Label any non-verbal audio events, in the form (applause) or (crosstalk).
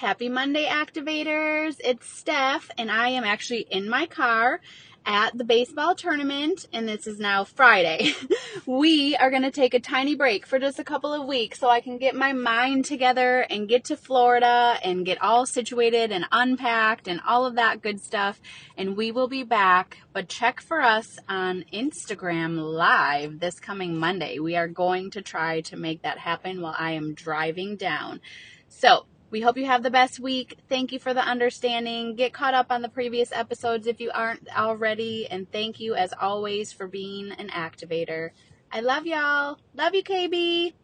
Happy Monday, activators. It's Steph, and I am actually in my car at the baseball tournament, and this is now Friday. (laughs) we are going to take a tiny break for just a couple of weeks so I can get my mind together and get to Florida and get all situated and unpacked and all of that good stuff. And we will be back, but check for us on Instagram Live this coming Monday. We are going to try to make that happen while I am driving down. So, we hope you have the best week. Thank you for the understanding. Get caught up on the previous episodes if you aren't already. And thank you, as always, for being an activator. I love y'all. Love you, KB.